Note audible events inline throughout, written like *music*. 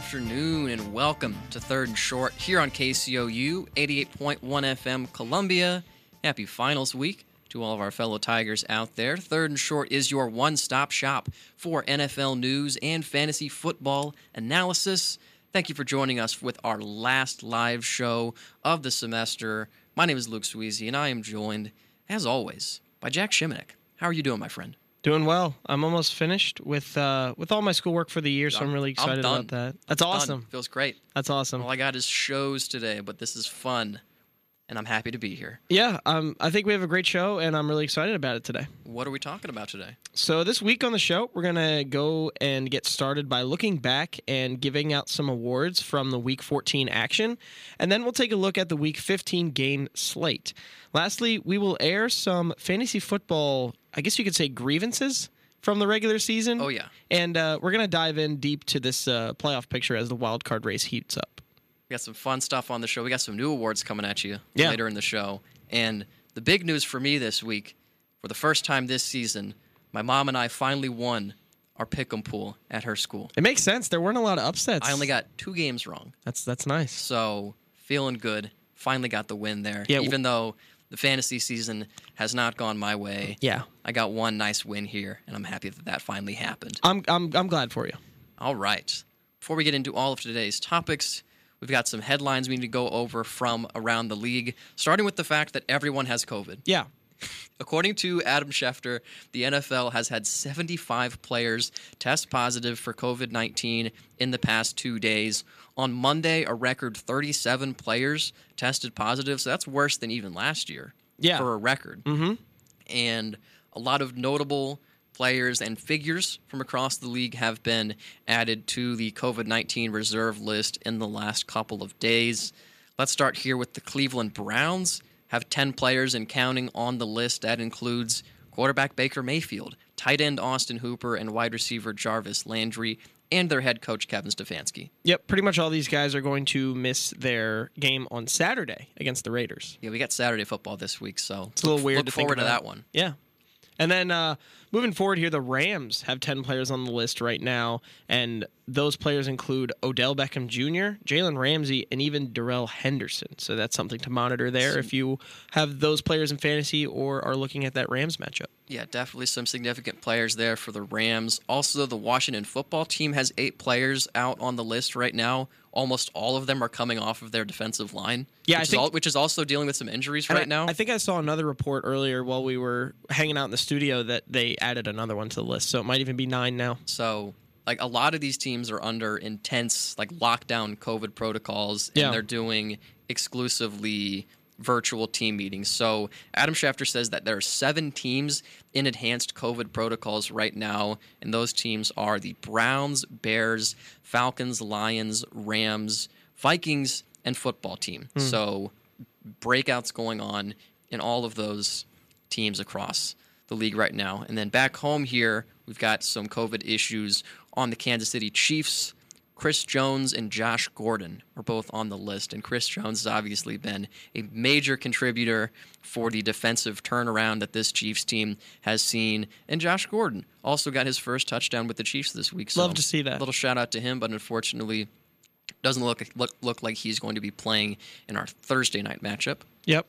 afternoon, and welcome to Third and Short here on KCOU 88.1 FM Columbia. Happy finals week to all of our fellow Tigers out there. Third and Short is your one stop shop for NFL news and fantasy football analysis. Thank you for joining us with our last live show of the semester. My name is Luke Swezy, and I am joined, as always, by Jack Shimanek. How are you doing, my friend? Doing well. I'm almost finished with uh, with all my schoolwork for the year, so I'm really I'm excited done. about that. That's awesome. Done. Feels great. That's awesome. All I got is shows today, but this is fun, and I'm happy to be here. Yeah, um, I think we have a great show, and I'm really excited about it today. What are we talking about today? So this week on the show, we're gonna go and get started by looking back and giving out some awards from the Week 14 action, and then we'll take a look at the Week 15 game slate. Lastly, we will air some fantasy football, I guess you could say grievances from the regular season. Oh, yeah. and uh, we're gonna dive in deep to this uh, playoff picture as the wild card race heats up. We got some fun stuff on the show. We got some new awards coming at you Yeah. later in the show. And the big news for me this week, for the first time this season, my mom and I finally won our pick'em pool at her school. It makes sense. There weren't a lot of upsets. I only got two games wrong, that's that's nice. so feeling good. Finally got the win there. Yeah, Even though the fantasy season has not gone my way, Yeah, I got one nice win here, and I'm happy that that finally happened. I'm I'm I'm glad for you. All right. Before we get into all of today's topics, we've got some headlines we need to go over from around the league, starting with the fact that everyone has COVID. Yeah, According to Adam Schefter, the NFL has had 75 players test positive for COVID 19 in the past two days. On Monday, a record 37 players tested positive, so that's worse than even last year Yeah. for a record. Mm-hmm. And a lot of notable players and figures from across the league have been added to the COVID 19 reserve list in the last couple of days. Let's start here with the Cleveland Browns. Have 10 players and counting on the list. That includes quarterback Baker Mayfield, tight end Austin Hooper, and wide receiver Jarvis Landry, and their head coach Kevin Stefanski. yep. Pretty much all these guys are going to miss their game on Saturday against the Raiders. Yeah, we got Saturday football this week, so It's a little weird Look to think forward to about. that one. Yeah. And then uh, moving forward here, the Rams have 10 players on the list right now, and those players include Odell Beckham Jr., Jalen Ramsey, and even Darrell Henderson. So that's something to monitor there if you have those players in fantasy or are looking at that Rams matchup. Yeah, definitely some significant players there for the Rams. Also, the Washington football team has eight players out on the list right now. Almost all of them are coming off of their defensive line. Yeah, which, I is, think- al- which is also dealing with some injuries right I, now. I think I saw another report earlier while we were hanging out in the studio that they added another one to the list. So it might even be nine now. so, like a lot of these teams are under intense like lockdown COVID protocols, and Yeah. they're doing exclusively virtual team meetings. So Adam Schefter says that there are seven teams in enhanced COVID protocols right now, and those teams are the Browns, Bears, Falcons, Lions, Rams, Vikings, and football team. Hmm. So breakouts going on in all of those teams across the league right now. And then back home here, we've got some COVID issues on the Kansas City Chiefs. Chris Jones and Josh Gordon are both on the list, and Chris Jones has obviously been a major contributor for the defensive turnaround that this Chiefs team has seen. And Josh Gordon also got his first touchdown with the Chiefs this week. So Love to see that. Little shout out to him, but unfortunately, doesn't look look look like he's going to be playing in our Thursday night matchup. Yep.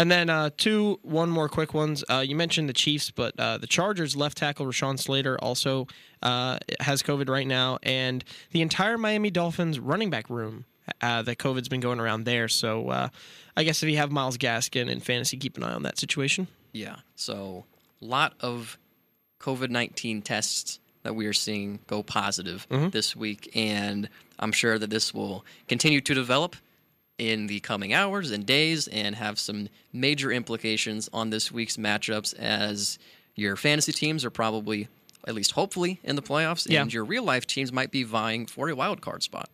And then uh, two, one more quick ones. Uh, you mentioned the Chiefs, but uh, the Chargers left tackle Rashawn Slater also uh, has COVID right now, and the entire Miami Dolphins running back room uh, that COVID's been going around there. So uh, I guess if you have Myles Gaskin in fantasy, keep an eye on that situation. Yeah. So a lot of COVID nineteen tests that we are seeing go positive this week, and I'm sure that this will continue to develop in the coming hours and days and have some major implications on this week's matchups as your fantasy teams are probably at least hopefully in the playoffs Yeah. and your real life teams might be vying for a wild card spot.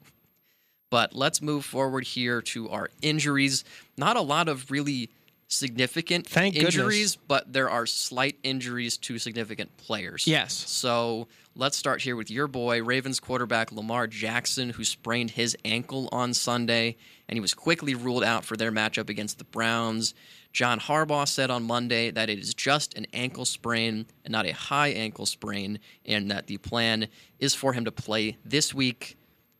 But let's move forward here to our injuries. Not a lot of really significant Thank goodness. injuries, but there are slight injuries to significant players. Yes. So let's start here with your boy, Ravens quarterback Lamar Jackson, who sprained his ankle on Sunday, and he was quickly ruled out for their matchup against the Browns. John Harbaugh said on Monday that it is just an ankle sprain and not a high ankle sprain, and that the plan is for him to play this week.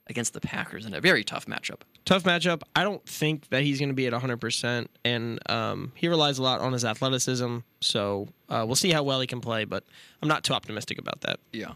against the Packers in a very tough matchup. Tough matchup. I don't think that he's going to be at 100%, and um, he relies a lot on his athleticism. So uh, we'll see how well he can play, but I'm not too optimistic about that. Yeah.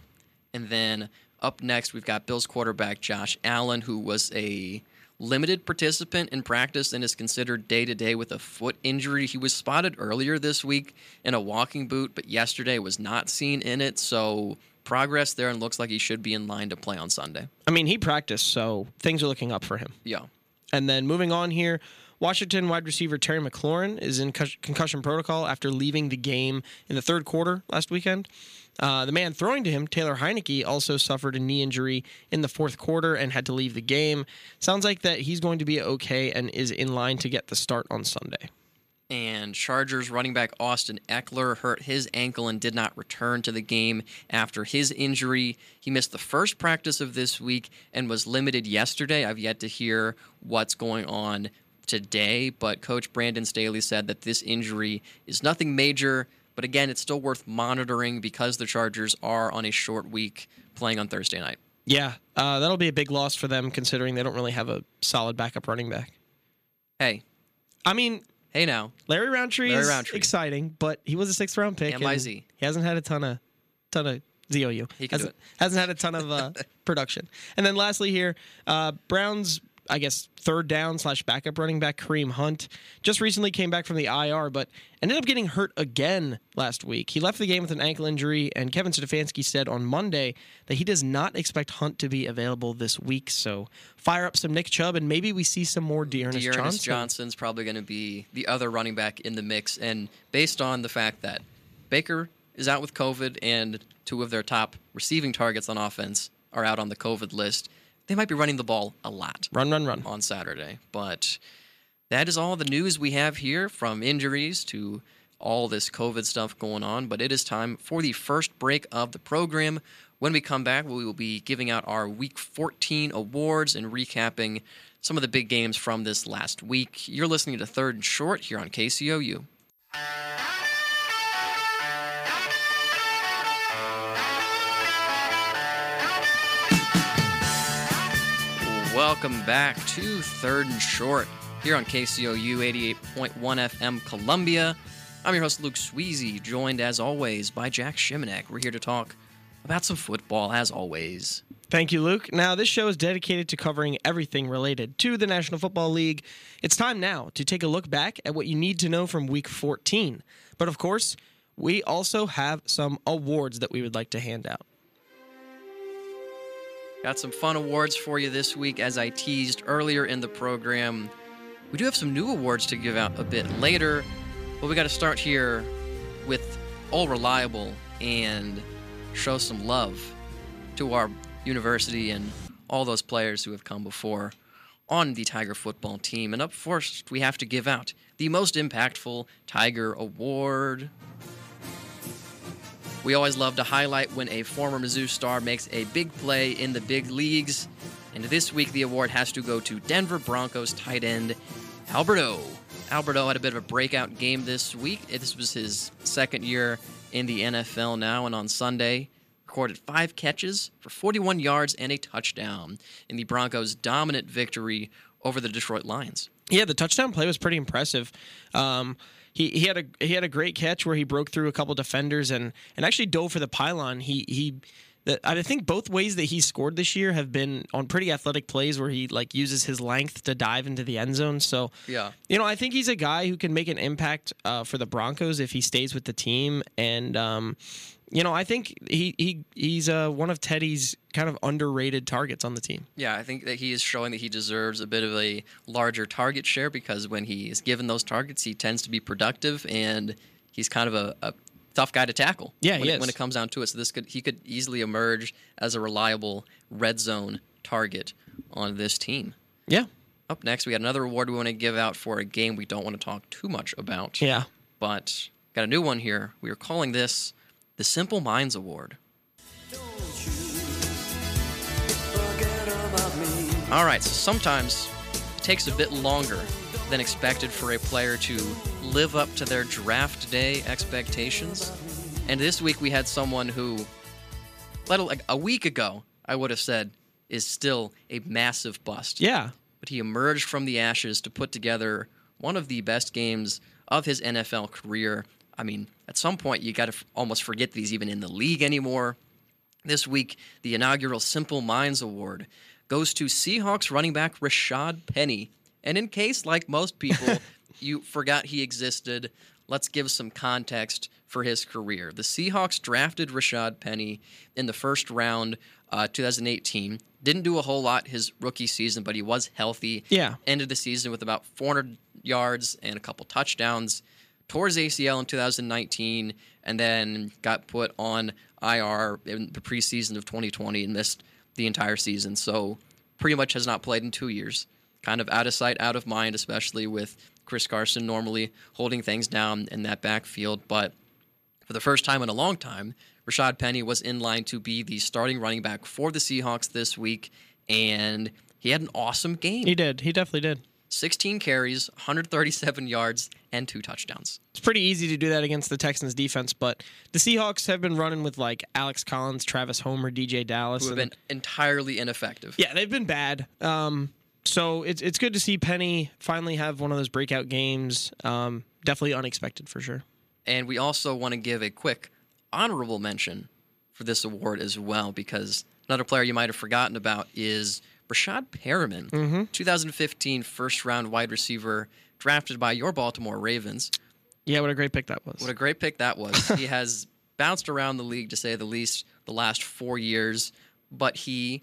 And then up next, we've got Bills quarterback Josh Allen, who was a limited participant in practice and is considered day to day with a foot injury. He was spotted earlier this week in a walking boot, but yesterday was not seen in it. So progress there and looks like he should be in line to play on Sunday. I mean, he practiced, so things are looking up for him. Yeah. And then moving on here, Washington wide receiver Terry McLaurin is in concussion protocol after leaving the game in the third quarter last weekend. Uh, the man throwing to him, Taylor Heinicke, also suffered a knee injury in the fourth quarter and had to leave the game. Sounds like that he's going to be okay and is in line to get the start on Sunday and Chargers running back Austin Ekeler hurt his ankle and did not return to the game after his injury. He missed the first practice of this week and was limited yesterday. I've yet to hear what's going on today, but coach Brandon Staley said that this injury is nothing major, but again, it's still worth monitoring because the Chargers are on a short week playing on Thursday night. Yeah, uh, that'll be a big loss for them considering they don't really have a solid backup running back. Hey, I mean, Hey now, Larry Rountree Larry is Rountree. exciting, but he was a sixth round pick. MIZ. He hasn't had a ton of ton of ZOU. He hasn't, hasn't had a ton of uh, *laughs* production. And then lastly here, uh, Browns I guess, third down slash backup running back Kareem Hunt just recently came back from the IR, but ended up getting hurt again last week. He left the game with an ankle injury, and Kevin Stefanski said on Monday that he does not expect Hunt to be available this week. So fire up some Nick Chubb, and maybe we see some more D'Ernest Johnson. Johnson's probably going to be the other running back in the mix, and based on the fact that Baker is out with COVID and two of their top receiving targets on offense are out on the COVID list they might be running the ball a lot. Run, run, run. On Saturday. But that is all the news we have here from injuries to all this COVID stuff going on. But it is time for the first break of the program. When we come back, we will be giving out our Week 14 awards and recapping some of the big games from this last week. You're listening to Third and Short here on KCOU. Welcome back to Third and Short here on KCOU 88.1 FM Columbia. I'm your host, Luke Swezy, joined as always by Jack Shimanek. We're here to talk about some football, as always. Thank you, Luke. Now, this show is dedicated to covering everything related to the National Football League. It's time now to take a look back at what you need to know from week 14. But of course, we also have some awards that we would like to hand out. Got some fun awards for you this week, as I teased earlier in the program. We do have some new awards to give out a bit later, but we got to start here with All Reliable and show some love to our university and all those players who have come before on the Tiger football team. And up first, we have to give out the most impactful Tiger Award. We always love to highlight when a former Mizzou star makes a big play in the big leagues. And this week, the award has to go to Denver Broncos tight end Albert O. Alberto had a bit of a breakout game this week. This was his second year in the NFL now, and on Sunday, recorded five catches for 41 yards and a touchdown in the Broncos' dominant victory over the Detroit Lions. Yeah, the touchdown play was pretty impressive. Um, he, he had a he had a great catch where he broke through a couple defenders and and actually dove for the pylon. He he I think both ways that he scored this year have been on pretty athletic plays where he like uses his length to dive into the end zone. So yeah, you know, I think he's a guy who can make an impact uh, for the Broncos if he stays with the team. And um, you know, I think he he he's uh, one of Teddy's kind of underrated targets on the team. Yeah, I think that he is showing that he deserves a bit of a larger target share because when he is given those targets, he tends to be productive and he's kind of a, a tough guy to tackle. Yeah, when, it, when it comes down to it. So this could he could easily emerge as a reliable red zone target on this team. Yeah. Up next, we got another award we want to give out for a game we don't want to talk too much about. Yeah. But got a new one here. We are calling this the Simple Minds Award. All right, so sometimes it takes a bit longer than expected for a player to live up to their draft day expectations. And this week we had someone who, like a week ago, I would have said, is still a massive bust. Yeah. But he emerged from the ashes to put together one of the best games of his NFL career. I mean, at some point, you got to f- almost forget that he's even in the league anymore. This week, the inaugural Simple Minds Award goes to Seahawks running back Rashad Penny. And in case, like most people, *laughs* you forgot he existed, let's give some context for his career. The Seahawks drafted Rashad Penny in the first round, uh, 2018. Didn't do a whole lot his rookie season, but he was healthy. Yeah. Ended the season with about 400 yards and a couple touchdowns. Tore his ACL in 2019 and then got put on IR in the preseason of 2020 and missed the entire season. So pretty much has not played in two years. Kind of out of sight, out of mind, especially with Chris Carson normally holding things down in that backfield. But for the first time in a long time, Rashad Penny was in line to be the starting running back for the Seahawks this week, and he had an awesome game. He did. He definitely did. 16 carries, 137 yards, and two touchdowns. It's pretty easy to do that against the Texans defense, but the Seahawks have been running with like Alex Collins, Travis Homer, DeeJay Dallas. Who have and- been entirely ineffective. Yeah, they've been bad. Um, so it's it's good to see Penny finally have one of those breakout games. Um, definitely unexpected for sure. And we also want to give a quick honorable mention for this award as well, because another player you might have forgotten about is Rashad Perriman, mm-hmm. 2015 first round wide receiver drafted by your Baltimore Ravens. Yeah, what a great pick that was. What a great pick that was. *laughs* he has bounced around the league to say the least the last four years, but he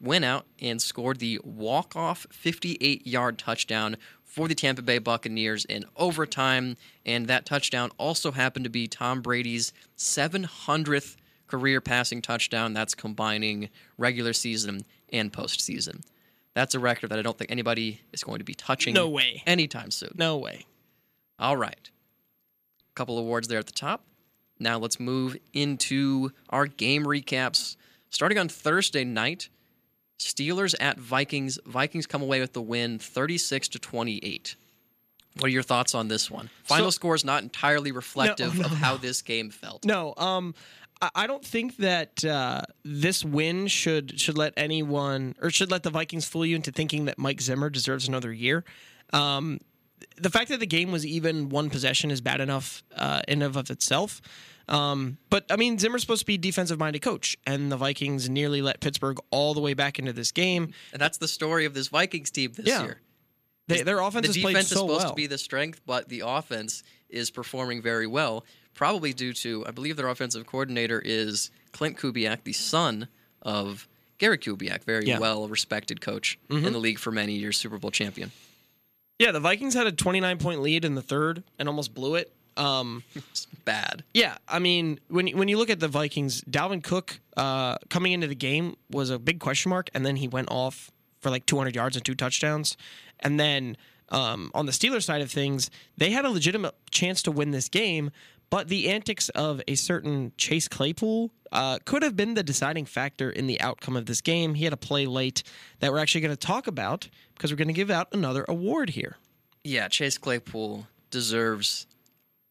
went out and scored the walk-off 58-yard touchdown for the Tampa Bay Buccaneers in overtime, and that touchdown also happened to be Tom Brady's 700th career passing touchdown. That's combining regular season and postseason. That's a record that I don't think anybody is going to be touching. No way. Anytime soon. no way. All right. A Couple awards there at the top. Now let's move into our game recaps. Starting on Thursday night, Steelers at Vikings. Vikings come away with the win 36 to 28. What are your thoughts on this one? Final So- score is not entirely reflective no, of *laughs* how this game felt. No, um, I- don't think that uh, this win should should let anyone or should let the Vikings fool you into thinking that Mike Zimmer deserves another year. Um, the fact that the game was even one possession is bad enough uh, in and of itself. Um, but I mean, Zimmer's supposed to be a defensive minded coach, and the Vikings nearly let Pittsburgh all the way back into this game. And that's the story of this Vikings team this Yeah. year. They, their offense the defense is so supposed well. to be the strength, but the offense is performing very well. Probably due to, I believe their offensive coordinator is Klint Kubiak, the son of Gary Kubiak, very Yeah. Mm-hmm. well respected coach in the league for many years, Super Bowl champion. yeah, the Vikings had a 29 point lead in the third and almost blew it. Um, *laughs* It's bad. Yeah, I mean, when when you look at the Vikings, Dalvin Cook uh, coming into the game was a big question mark, and then he went off for like 200 yards and two touchdowns, and then um, on the Steelers side of things, they had a legitimate chance to win this game, but the antics of a certain Chase Claypool uh, could have been the deciding factor in the outcome of this game. He had a play late that we're actually going to talk about because we're going to give out another award here. Yeah, Chase Claypool deserves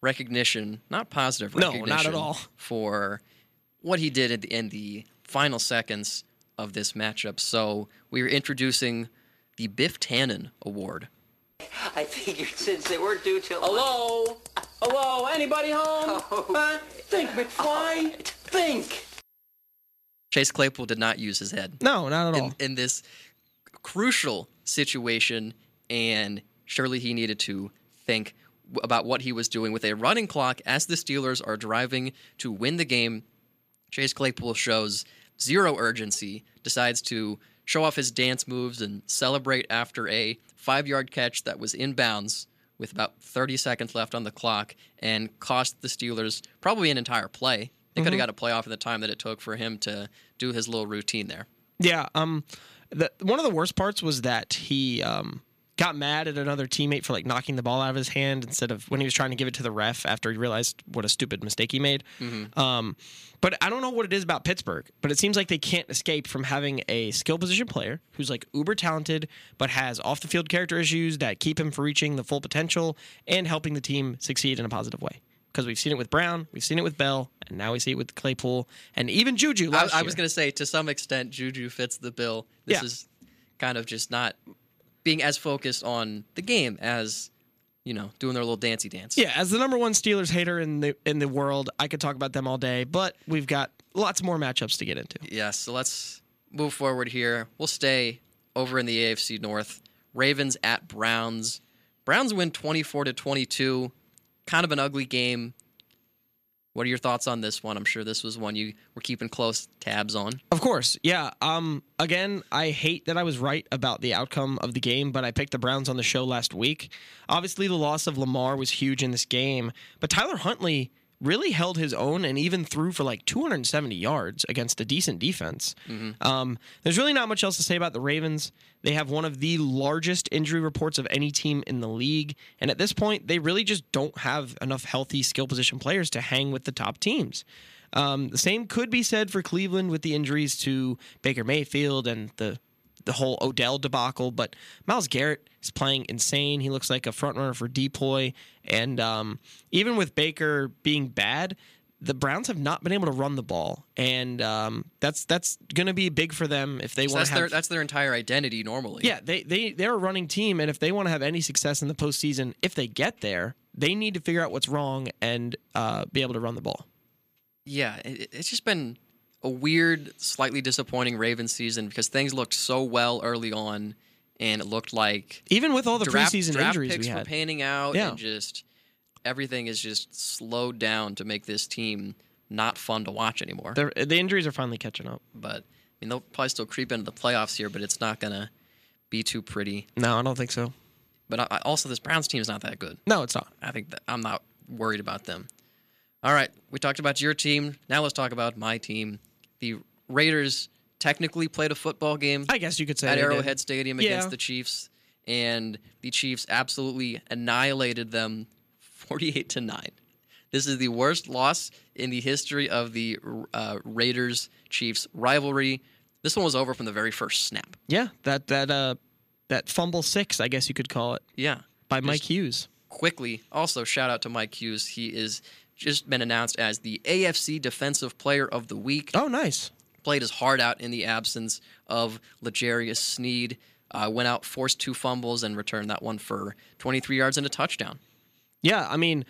recognition, not positive recognition. No, recognition. not at all. For what he did in the, in the final seconds of this matchup. So we are introducing the Biff Tannen Award. I figured since they weren't due till Hello? *laughs* *laughs* Hello? Anybody home? Oh. Huh? Think, McFly. Oh, think. Chase Claypool did not use his head No, not at all. in, in this crucial situation, and surely he needed to think about what he was doing with a running clock as the Steelers are driving to win the game. Chase Claypool shows zero urgency, decides to show off his dance moves and celebrate after a five yard catch that was in bounds with about 30 seconds left on the clock and cost the Steelers probably an entire play. They could have got a play off in the time that it took for him to do his little routine there. Yeah. Um, the one of the worst parts was that he um got mad at another teammate for like knocking the ball out of his hand instead of when he was trying to give it to the ref after he realized what a stupid mistake he made. Um, but I don't know what it is about Pittsburgh, but it seems like they can't escape from having a skill position player who's like uber talented, but has off the field character issues that keep him from reaching the full potential and helping the team succeed in a positive way. because we've seen it with Brown, we've seen it with Bell, and now we see it with Claypool and even Juju. I, I was going to say, to some extent, Juju fits the bill. This Yeah. is kind of just not being as focused on the game as, you know, doing their little dancey dance. Yeah, as the number one Steelers hater in the in the world, I could talk about them all day, but we've got lots more matchups to get into. Yes, so let's move forward here. We'll stay over in the AFC North. Ravens at Browns. Browns win 24 to 22. Kind of an ugly game. What are your thoughts on this one? I'm sure this was one you were keeping close tabs on. Of course, yeah. Um, again, I hate that I was right about the outcome of the game, but I picked the Browns on the show last week. Obviously, the loss of Lamar was huge in this game, but Tyler Huntley really held his own and even threw for like 270 yards against a decent defense. Um, there's really not much else to say about the Ravens. They have one of the largest injury reports of any team in the league, and at this point, they really just don't have enough healthy skill position players to hang with the top teams. Um, the same could be said for Cleveland with the injuries to Baker Mayfield and the the whole Odell debacle. But Myles Garrett is playing insane. He looks like a front runner for DPOY. And um, even with Baker being bad, the Browns have not been able to run the ball, and um, that's that's going to be big for them if they So want that's to have. their that's their entire identity normally. yeah, they they they're a running team, and if they want to have any success in the postseason, if they get there, they need to figure out what's wrong and uh, be able to run the ball. Yeah, it, it's just been a weird, slightly disappointing Ravens season because things looked so well early on, and it looked like Even with all the draft, preseason draft injuries picks we were had. panning out, Yeah. and just everything is just slowed down to make this team not fun to watch anymore. The, the injuries are finally catching up. but I mean, they'll probably still creep into the playoffs here, but it's not gonna be too pretty. No, I don't think so. But I, I- also, this Browns team is not that good. No, it's not. I think that I'm not worried about them. All right, we talked about your team. Now let's talk about my team. The Raiders technically played a football game I guess you could say at they did. Arrowhead Stadium Yeah. against the Chiefs, and the Chiefs absolutely annihilated them, forty-eight to nine. This is the worst loss in the history of the uh, Raiders Chiefs rivalry. This one was over from the very first snap. Yeah, that that uh that fumble six, I guess you could call it, Yeah, by Mike Hughes. quickly. Also, shout out to Mike Hughes. He is just been announced as the AFC Defensive Player of the Week. Oh, nice. Played his heart out in the absence of L'Jarius Sneed. Uh, went out, forced two fumbles, and returned that one for 23 yards and a touchdown. Yeah, I mean,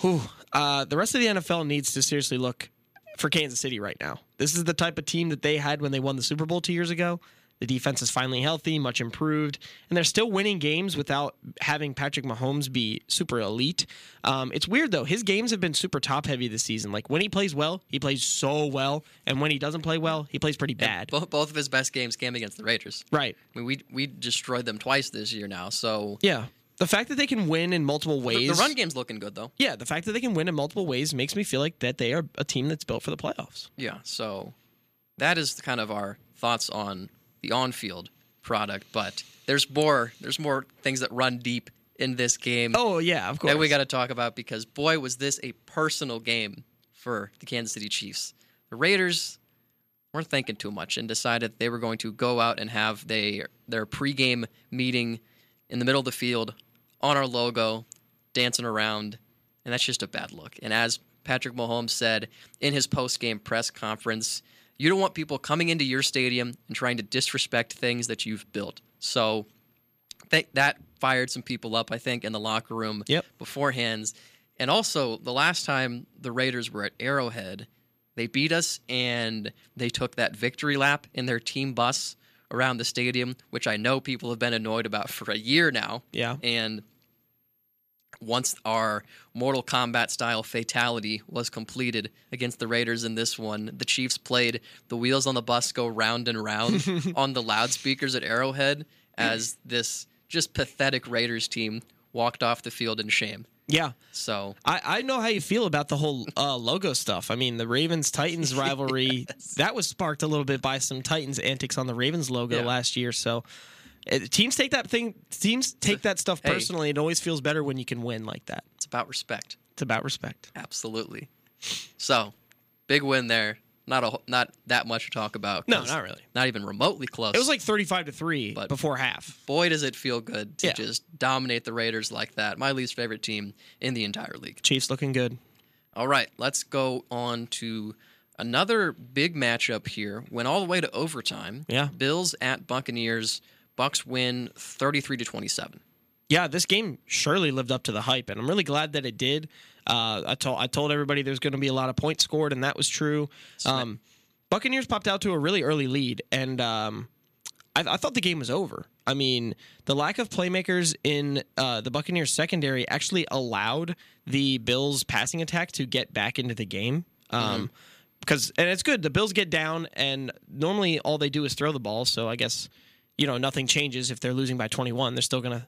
whew, uh, the rest of the NFL needs to seriously look for Kansas City right now. This is the type of team that they had when they won the Super Bowl two years ago. The defense is finally healthy, much improved, and they're still winning games without having Patrick Mahomes be super elite. Um, it's weird though; his games have been super top heavy this season. Like when he plays well, he plays so well, and when he doesn't play well, he plays pretty bad. Both, both of his best games came against the Raiders. Right? I mean, we we destroyed them twice this year now. So Yeah. The fact that they can win in multiple the, ways. the run game's looking good though. Yeah, the fact that they can win in multiple ways makes me feel like that they are a team that's built for the playoffs. Yeah. So that is kind of our thoughts on the on-field product. But there's more. There's more things that run deep in this game. Oh yeah, of course. that we got to talk about because boy was this a personal game for the Kansas City Chiefs. The Raiders weren't thinking too much and decided they were going to go out and have they their pregame meeting in the middle of the field on our logo, dancing around, and that's just a bad look. And as Patrick Mahomes said in his post-game press conference, you don't want people coming into your stadium and trying to disrespect things that you've built. So that that fired some people up, I think, in the locker room Yep. beforehand. And also, the last time the Raiders were at Arrowhead, they beat us and they took that victory lap in their team bus around the stadium, which I know people have been annoyed about *laughs* for a year now. Yeah. And once our Mortal Kombat style fatality was completed against the Raiders in this one, the Chiefs played the wheels on the bus go round and round *laughs* on the loudspeakers at Arrowhead as this just pathetic Raiders team walked off the field in shame. Yeah. So I, I know how you feel about the whole uh, logo stuff. I mean, the Ravens Titans rivalry *laughs* that was sparked a little bit by some Titans antics on the Ravens logo Yeah. last year. So uh, teams take that thing. Teams take that stuff Hey. personally. It always feels better when you can win like that. it's about respect. It's about respect. Absolutely. So, big win there. not a not that much to talk about. No, not really. Not even remotely close. It was like 35 to 3 But- before half. boy, does it feel good to Yeah. just dominate the Raiders like that. My least favorite team in the entire league. Chiefs looking good. All right, let's go on to another big matchup here. Went all the way to overtime. Yeah. Bills at Buccaneers. Bucks win 33 to 27. Yeah, this game surely lived up to the hype, and I'm really glad that it did. Uh, I told I told everybody there's going to be a lot of points scored, and that was true. Um, Buccaneers popped out to a really early lead, and um, I, I thought the game was over. I mean, the lack of playmakers in uh, the Buccaneers secondary actually allowed the Bills passing attack to get back into the game. Um, Because and it's good. The Bills get down, and normally all they do is throw the ball. So I guess you know nothing changes if they're losing by 21. They're still gonna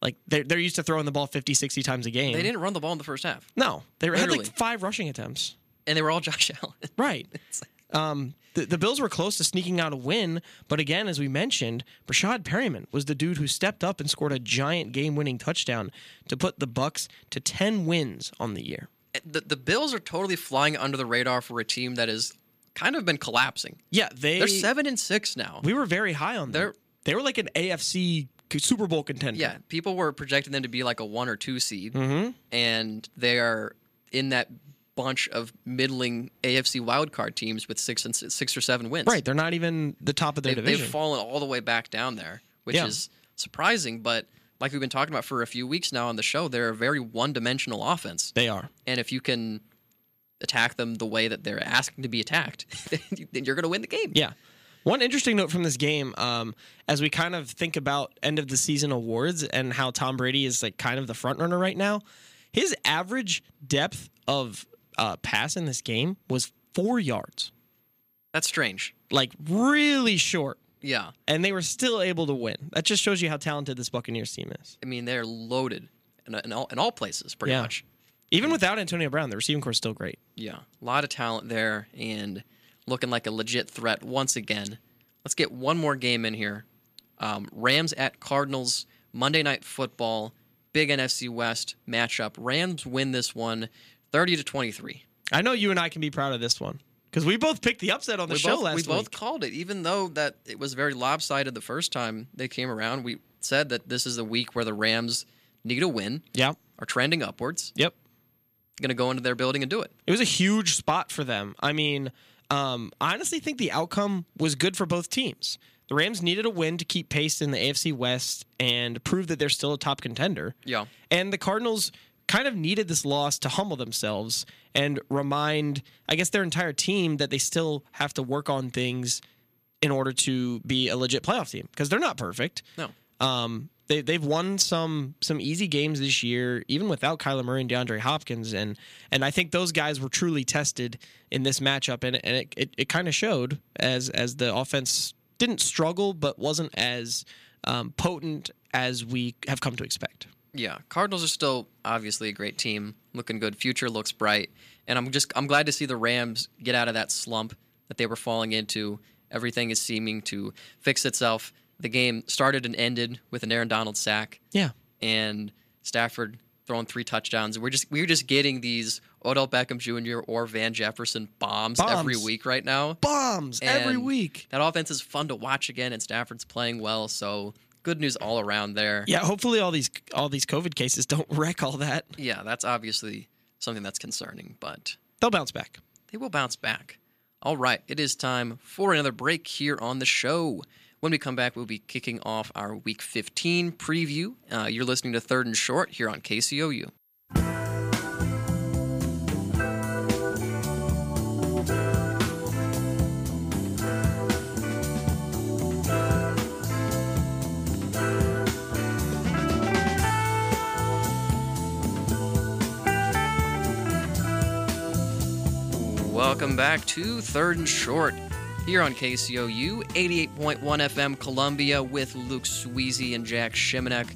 like they're they're used to throwing the ball 50, 60 times a game. They didn't run the ball in the first half, No, they had like five rushing attempts. and they were all Josh *laughs* Allen. Right. *laughs* Um, the, the Bills were close to sneaking out a win, but again, as we mentioned, Breshad Perriman was the dude who stepped up and scored a giant game-winning touchdown to put the Bucks to ten wins on the year. the, the Bills are totally flying under the radar for a team that has kind of been collapsing. Yeah, they They're seven and six now. we were very high on them. They're- they were like an AFC Super Bowl contender. Yeah, people were projecting them to be like a one or two seed, Mm-hmm. and they are in that bunch of middling AFC wildcard teams with six and six or seven wins. Right, they're not even the top of their They've, division. they've fallen all the way back down there, which Yeah. is surprising. But like we've been talking about for a few weeks now on the show, they're a very one-dimensional offense, they are. and if you can attack them the way that they're asking to be attacked, *laughs* then you're going to win the game. Yeah. One interesting note from this game, um, as we kind of think about end of the season awards and how Tom Brady is like kind of the front runner right now, his average depth of uh, pass in this game was four yards, That's strange. like really short, Yeah. and they were still able to win. That just shows you how talented this Buccaneers team is. I mean, they're loaded in, in, all, in all places, pretty Yeah. much. Even without Antonio Brown, the receiving corps is still great. Yeah, a lot of talent there and looking like a legit threat once again. Let's get one more game in here. Um, Rams at Cardinals, Monday Night Football, big NFC West matchup. Rams win this one 30 to 23. I know you and I can be proud of this one because we both picked the upset on the we show both, last we week. both called it, even though that it was very lopsided the first time they came around. We said that this is the week where the Rams need a win, Yeah, are trending upwards, Yep. going to go into their building and do it. It was a huge spot for them. I mean, um, I honestly think the outcome was good for both teams. The Rams needed a win to keep pace in the AFC West and prove that they're still a top contender. Yeah. And the Cardinals kind of needed this loss to humble themselves and remind, I guess, their entire team that they still have to work on things in order to be a legit playoff team because they're not perfect. No. Um, they they've won some some easy games this year, even without Kyler Murray and DeAndre Hopkins, and and I think those guys were truly tested in this matchup, and and it it, it kind of showed as as the offense didn't struggle, but wasn't as um, potent as we have come to expect. Yeah, Cardinals are still obviously a great team, looking good. Future looks bright, and I'm just I'm glad to see the Rams get out of that slump that they were falling into. Everything is seeming to fix itself. The game started and ended with an Aaron Donald sack, Yeah, and Stafford throwing three touchdowns. We're just we're just getting these Odell Beckham Jr. or Van Jefferson bombs, every week right now. bombs every week. That offense is fun to watch again, and Stafford's playing well. So good news all around there. Yeah, hopefully all these all these COVID cases don't *laughs* wreck all that. yeah, that's obviously something that's concerning, but They'll bounce back. they will bounce back. All right, it is time for another break here on the show. When we come back, we'll be kicking off our Week 15 preview. Uh, you're listening to Third and Short here on KCOU. Welcome back to Third and Short here on KCOU 88.1 FM Columbia with Luke Swezy and Jack Shimanek.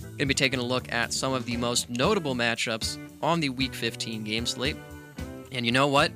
Going to be taking a look at some of the most notable matchups on the Week 15 game slate. And you know what?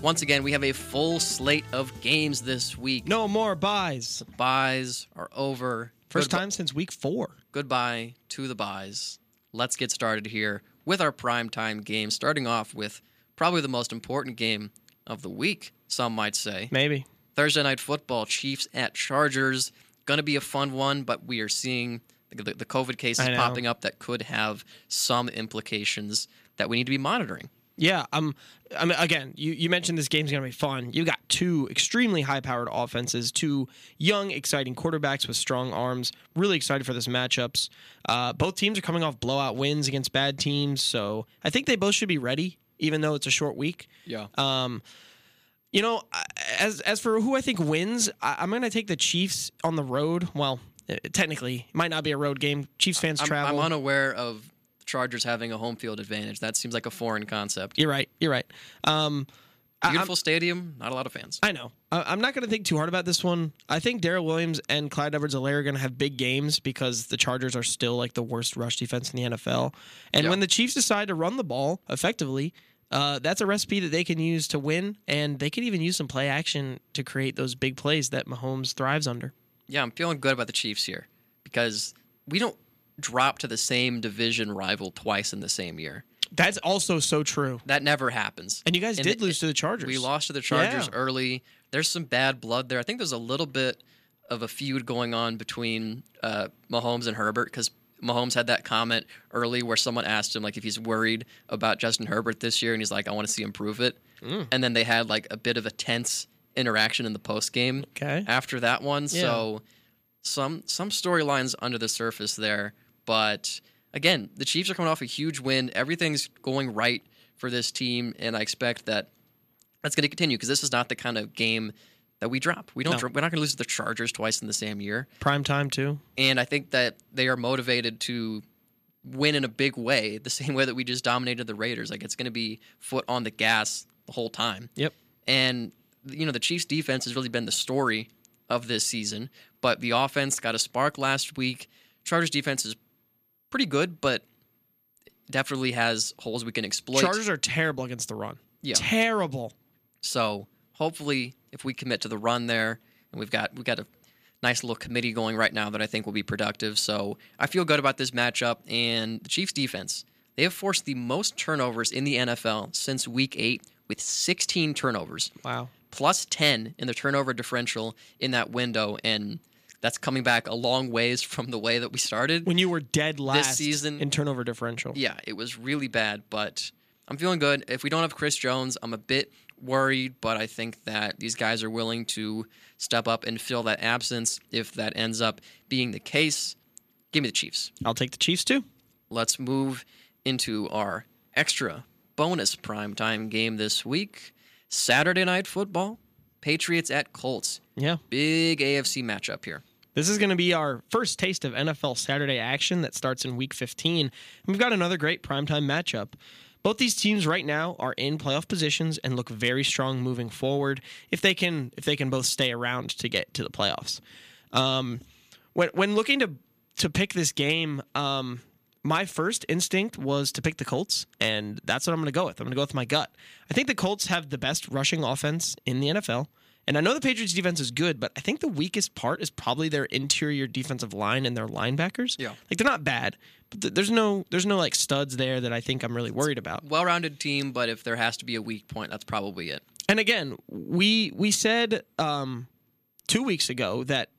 Once again, we have a full slate of games this week. No more byes. Byes are over. First time since week four. goodbye to the byes. Let's get started here with our primetime game, starting off with probably the most important game of the week some might say. Maybe. Thursday night football, Chiefs at Chargers. Going to be a fun one, but we are seeing the, the COVID cases popping up that could have some implications that we need to be monitoring. Yeah, um, I mean, again, you, you mentioned this game's going to be fun. You got two extremely high powered offenses, two young, exciting quarterbacks with strong arms. Really excited for this matchups. Uh, both teams are coming off blowout wins against bad teams, so I think they both should be ready, even though it's a short week. Yeah. Um, you know, as as for who I think wins, I, I'm going to take the Chiefs on the road. Well, eh, technically, it might not be a road game. Chiefs fans I'm, travel. I'm unaware of Chargers having a home field advantage. That seems like a foreign concept. You're right. You're right. Um, I- I'm- Beautiful stadium, not a lot of fans. I know. I- I'm not going to think too hard about this one. I think Darrel Williams and Clyde Edwards-Helaire are going to have big games because the Chargers are still like the worst rush defense in the NFL. And Yeah. when the Chiefs decide to run the ball effectively, uh, that's a recipe that they can use to win, and they could even use some play action to create those big plays that Mahomes thrives under. Yeah, I'm feeling good about the Chiefs here because we don't drop to the same division rival twice in the same year. That's also so true. That never happens. And you guys And did it- lose to the Chargers. We lost to the Chargers Yeah. early. There's some bad blood there. I think there's a little bit of a feud going on between uh, Mahomes and Herbert because Mahomes had that comment early where someone asked him like if he's worried about Justin Herbert this year, and he's like, "I want to see him prove it." Mm. And then they had like a bit of a tense interaction in the post game Okay. after that one. Yeah. So some some storylines under the surface there, but again, the Chiefs are coming off a huge win. Everything's going right for this team, and I expect that that's going to continue because this is not the kind of game that we drop. We don't. No. Drop, we're not going to lose to the Chargers twice in the same year, Prime time, too. and I think that they are motivated to win in a big way, *laughs* the same way that we just dominated the Raiders. Like it's going to be foot on the gas the whole time. Yep. And you know, the Chiefs defense has really been the story of this season, but the offense got a spark last week. Chargers defense is pretty good, but definitely has holes we can exploit. Chargers are terrible against the run. Yeah. Terrible. So hopefully, if we commit to the run there, and we've got we've got a nice little committee going right now that I think will be productive. So I feel good about this matchup. And the Chiefs defense, they have forced the most turnovers in the NFL since Week Eight, with 16 turnovers. Wow. plus 10 in the turnover differential in that window and that's coming back a long ways from the way that we started. When you were dead last this season- in turnover differential. yeah, it was really bad, but I'm feeling good. If we don't have Chris Jones, I'm a bit worried, but I think that these guys are willing to step up and fill that absence if that ends up being the case. Give me the Chiefs. I'll take the Chiefs too. Let's move into our extra bonus primetime game this week. Saturday night football. Patriots at Colts. Yeah. Big AFC matchup here. This is going to be our first taste of NFL Saturday action that starts in week 15. And we've got another great primetime matchup. Both these teams right now are in playoff positions and look very strong moving forward if they can if they can both stay around to get to the playoffs. Um, when when looking to to pick this game, um, my first instinct was to pick the Colts, and that's what I'm going to go with. I'm going to go with my gut. I think the Colts have the best rushing offense in the NFL. And I know the Patriots defense is good, but I think the weakest part is probably their interior defensive line and their linebackers. Yeah. Like they're not bad, but th- there's no there's no like studs there that I think I'm really worried about. Well-rounded team, but if there has to be a weak point, that's probably it. And again, we we said um, two weeks ago that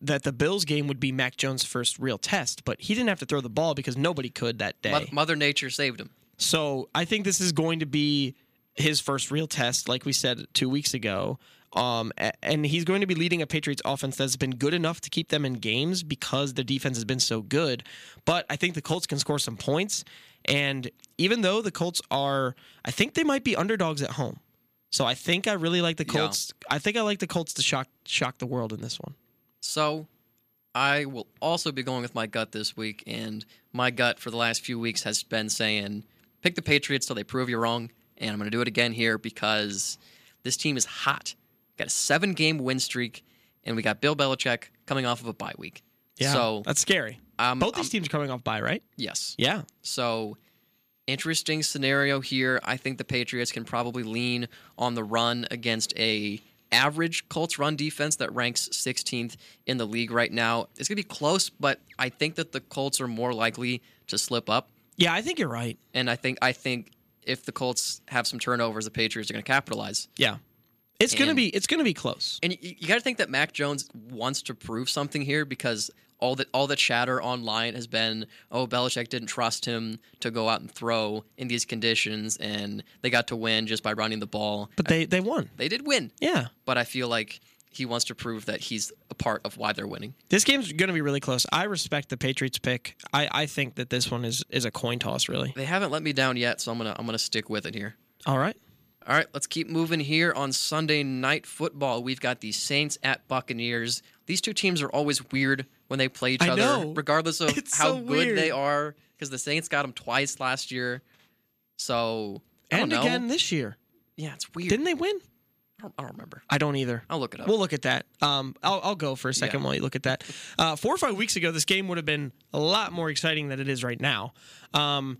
that the Bills game would be Mac Jones' first real test, but he didn't have to throw the ball because nobody could that day. Mo- Mother Nature saved him. So I think this is going to be his first real test, like we said two weeks ago. Um, and he's going to be leading a Patriots offense that's been good enough to keep them in games because the defense has been so good. But I think the Colts can score some points. And even though the Colts are, I think they might be underdogs at home. So I think I really like the Yeah. Colts. I think I like the Colts to shock shock the world in this one. So I will also be going with my gut this week, and my gut for the last few weeks has been saying pick the Patriots till they prove you wrong, and I'm going to do it again here because this team is hot. Got a seven game win streak, and we got Bill Belichick coming off of a bye week. Yeah, So that's scary. um, Both these um, teams are coming off bye, right. yes. Yeah, So, interesting scenario here. I think the Patriots can probably lean on the run against a average Colts run defense that ranks 16th in the league right now. It's going to be close, but I think that the Colts are more likely to slip up. yeah, I think you're right. And I think I think if the Colts have some turnovers, the Patriots are going to capitalize. Yeah. It's gonna And- be it's gonna be close. And you, you got to think that Mac Jones wants to prove something here because all the all the chatter online has been, oh, Belichick didn't trust him to go out and throw in these conditions, and they got to win just by running the ball. But they they won. They did win, Yeah. but I feel like he wants to prove that he's a part of why they're winning. This game's going to be really close. I respect the Patriots pick. I, I think that this one is is a coin toss, really. They haven't let me down yet, so I'm gonna I'm gonna stick with it here. All right. All right, let's keep moving here on Sunday night football. We've got the Saints at Buccaneers. These two teams are always weird when they play each I other, know. regardless of *laughs* It's how so good they are. Because the Saints got them twice last year, so And know. again this year. yeah, it's weird. Didn't they win? I, don't, I don't remember. I don't either. I'll look it up. We'll look at that. Um, I'll, I'll go for a second Yeah. while you look at that. *laughs* Uh, four or five weeks ago, this game would have been a lot more exciting than it is right now. Um,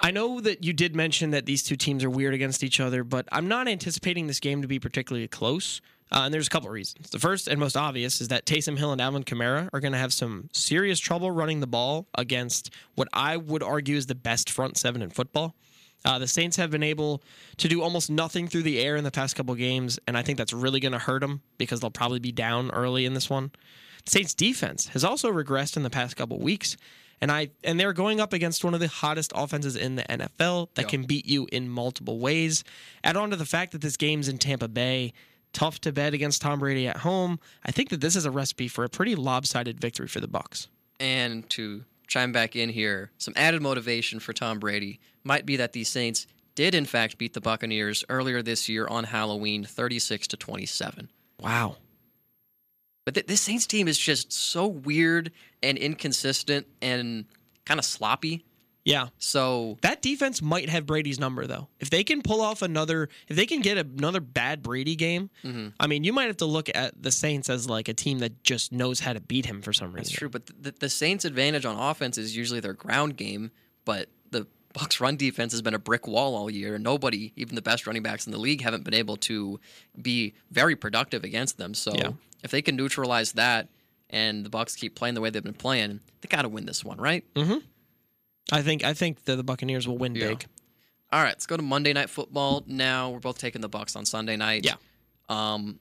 I know that you did mention that these two teams are weird against each other, but I'm not anticipating this game to be particularly close. Uh, and there's a couple of reasons. The first and most obvious is that Taysom Hill and Alvin Kamara are going to have some serious trouble running the ball against what I would argue is the best front seven in football. Uh, the Saints have been able to do almost nothing through the air in the past couple games, and I think that's really going to hurt them because they'll probably be down early in this one. The Saints defense has also regressed in the past couple weeks, and I and they're going up against one of the hottest offenses in the NFL that Yeah. can beat you in multiple ways. Add on to the fact that this game's in Tampa Bay, tough to bet against Tom Brady at home. I think that this is a recipe for a pretty lopsided victory for the Bucks. And to chime back in here, some added motivation for Tom Brady might be that the Saints did in fact beat the Buccaneers earlier this year on Halloween, 36 to 27. Wow. But th- this Saints team is just so weird and inconsistent and kind of sloppy. Yeah. So That defense might have Brady's number though. If they can pull off another, if they can get another bad Brady game, Mm-hmm. I mean, you might have to look at the Saints as like a team that just knows how to beat him for some reason. That's true, but the, the Saints' advantage on offense is usually their ground game. But Bucks' run defense has been a brick wall all year, and nobody, even the best running backs in the league, haven't been able to be very productive against them. So Yeah. if they can neutralize that, and the Bucks keep playing the way they've been playing, they got to win this one, right? I think I think that the Buccaneers will win Yeah. big. All right, let's go to Monday Night Football now. We're both taking the Bucks on Sunday night. Yeah. Um,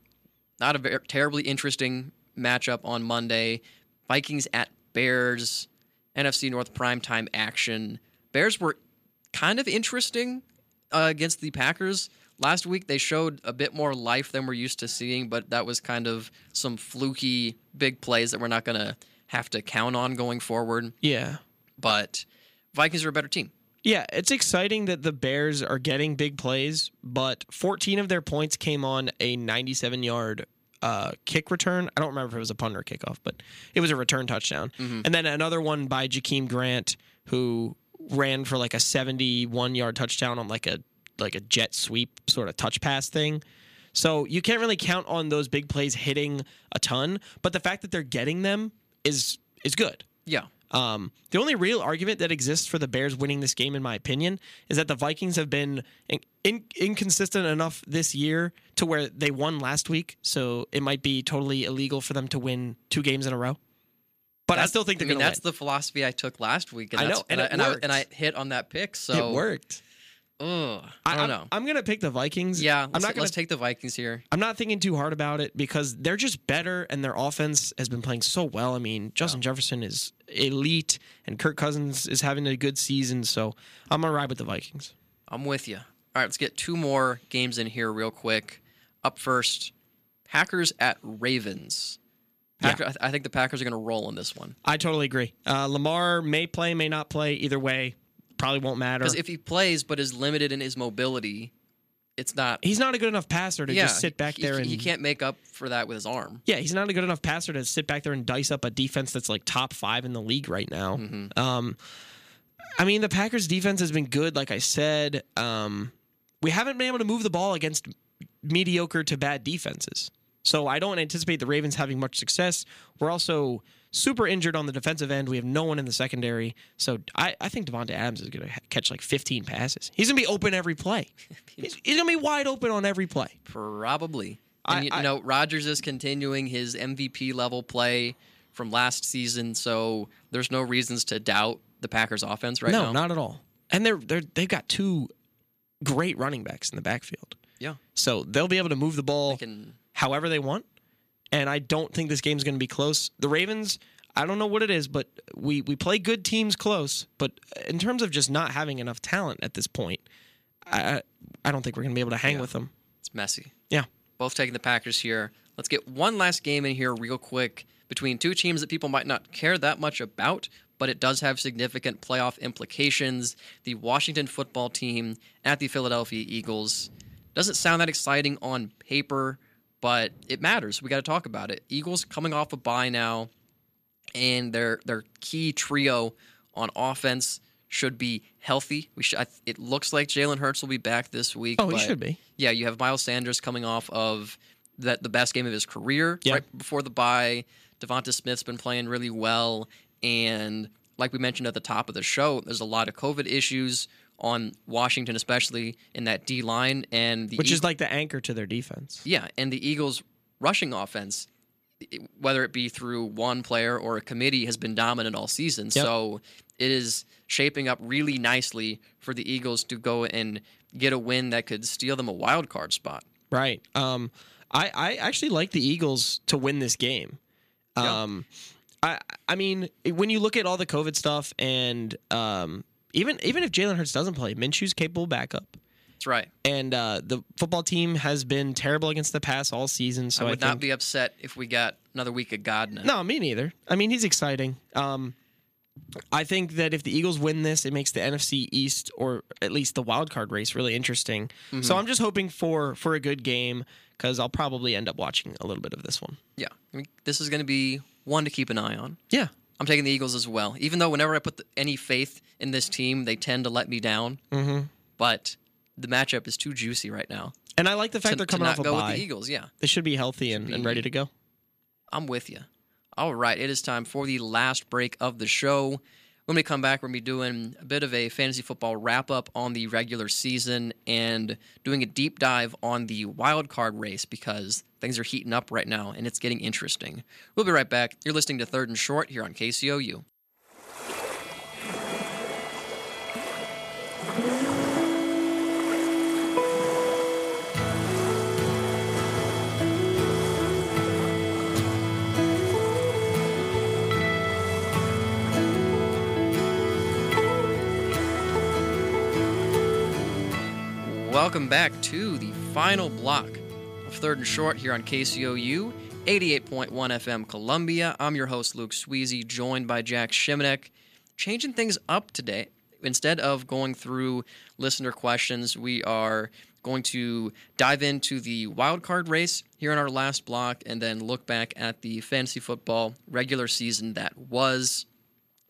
not a very, terribly interesting matchup on Monday. Vikings at Bears, NFC North primetime action. Bears were kind of interesting uh, against the Packers. Last week they showed a bit more life than we're used to seeing, but that was kind of some fluky big plays that we're not going to have to count on going forward. Yeah. But Vikings are a better team. Yeah, it's exciting that the Bears are getting big plays, but 14 of their points came on a 97 yard uh, kick return. I don't remember if it was a punt or kickoff, but it was a return touchdown. And then another one by Jakeem Grant, who ran for like a 71 yard touchdown on like a like a jet sweep sort of touch pass thing. So you can't really count on those big plays hitting a ton, but the fact that they're getting them is is good. Yeah. Um, the only real argument that exists for the Bears winning this game, in my opinion, is that the Vikings have been in, in, inconsistent enough this year to where they won last week. So it might be totally illegal for them to win two games in a row. But I still think they're I mean, going to that's the philosophy I took last week. And I know, and I, and, I, and I hit on that pick. So It worked. Ugh, I don't I'm, know. I'm going to pick the Vikings. yeah, I'm not let's to. take the Vikings here. I'm not thinking too hard about it because they're just better and their offense has been playing so well. I mean, Justin Jefferson is elite and Kirk Cousins is having a good season. So I'm going to ride with the Vikings. I'm with you. All right, let's get two more games in here real quick. Up first, Packers at Ravens. Packer, I, th- I think the Packers are going to roll in this one I totally agree. Uh, Lamar may play, may not play. Either way, probably won't matter. because if he plays but is limited in his mobility, it's not. he's not a good enough passer to yeah, just sit back he, there and he can't make up for that with his arm. Yeah, he's not a good enough passer to sit back there and dice up a defense that's like top five in the league right now. Mm-hmm. Um, I mean, the Packers' defense has been good, like I said. Um, we haven't been able to move the ball against mediocre to bad defenses. So I don't anticipate the Ravens having much success. We're also super injured on the defensive end. We have no one in the secondary. So I, I think Davante Adams is going to catch like 15 passes. He's going to be open every play. *laughs* He's, he's going to be wide open on every play. Probably. I- And you I- know, Rodgers is continuing his MVP level play from last season, so there's no reasons to doubt the Packers offense right no, now. No, not at all. And they're they're they've got two great running backs in the backfield. Yeah. So they'll be able to move the ball Can however they want. And I don't think this game's going to be close. The Ravens, I don't know what it is, but we we play good teams close. But in terms of just not having enough talent at this point, I I don't think we're going to be able to hang Yeah. with them. it's messy. Yeah. Both taking the Packers here. Let's get one last game in here real quick between two teams that people might not care that much about, but it does have significant playoff implications. The Washington football team at the Philadelphia Eagles. Doesn't sound that exciting on paper, but it matters. We got to talk about it. Eagles coming off a bye now, and their their key trio on offense should be healthy. We should. I, it looks like Jalen Hurts will be back this week. Oh, he should be. yeah, you have Miles Sanders coming off of that the best game of his career Yeah. right before the bye. Devonta Smith's been playing really well, and like we mentioned at the top of the show, there's a lot of COVID issues on Washington, especially in that D line and the Which Eag- is like the anchor to their defense. yeah, and the Eagles' rushing offense, whether it be through one player or a committee, has been dominant all season. So it is shaping up really nicely for the Eagles to go and get a win that could steal them a wild card spot. Right. Um, I, I actually like the Eagles to win this game. Um, I I mean, when you look at all the COVID stuff, and um, even even if Jalen Hurts doesn't play, Minshew's capable backup, That's right. and uh, the football team has been terrible against the pass all season. So I I, would think, not be upset if we got another week of Gardner. No, me neither. I mean, he's exciting. Um, I think that if the Eagles win this, it makes the NFC East or at least the wild card race really interesting. Mm-hmm. So I'm just hoping for for a good game because I'll probably end up watching a little bit of this one. Yeah, I mean, this is going to be one to keep an eye on. Yeah. I'm taking the Eagles as well, even though whenever I put the, any faith in this team, they tend to let me down. Mm-hmm. But the matchup is too juicy right now. And I like the fact to, they're to coming not off a go bye. with the Eagles. Yeah, They should be healthy and, and ready to go. I'm with you. All right, it is time for the last break of the show. When we come back, we're going to be doing a bit of a fantasy football wrap up on the regular season and doing a deep dive on the wild card race because things are heating up right now and it's getting interesting. We'll be right back. You're listening to Third and Short here on KCOU. Welcome back to the final block of Third and Short here on KCOU, 88.1 FM Columbia. I'm your host, Luke Swezy, joined by Jack Shimanek. Changing things up today. Instead of going through listener questions, we are going to dive into the wild card race here in our last block and then look back at the fantasy football regular season that was.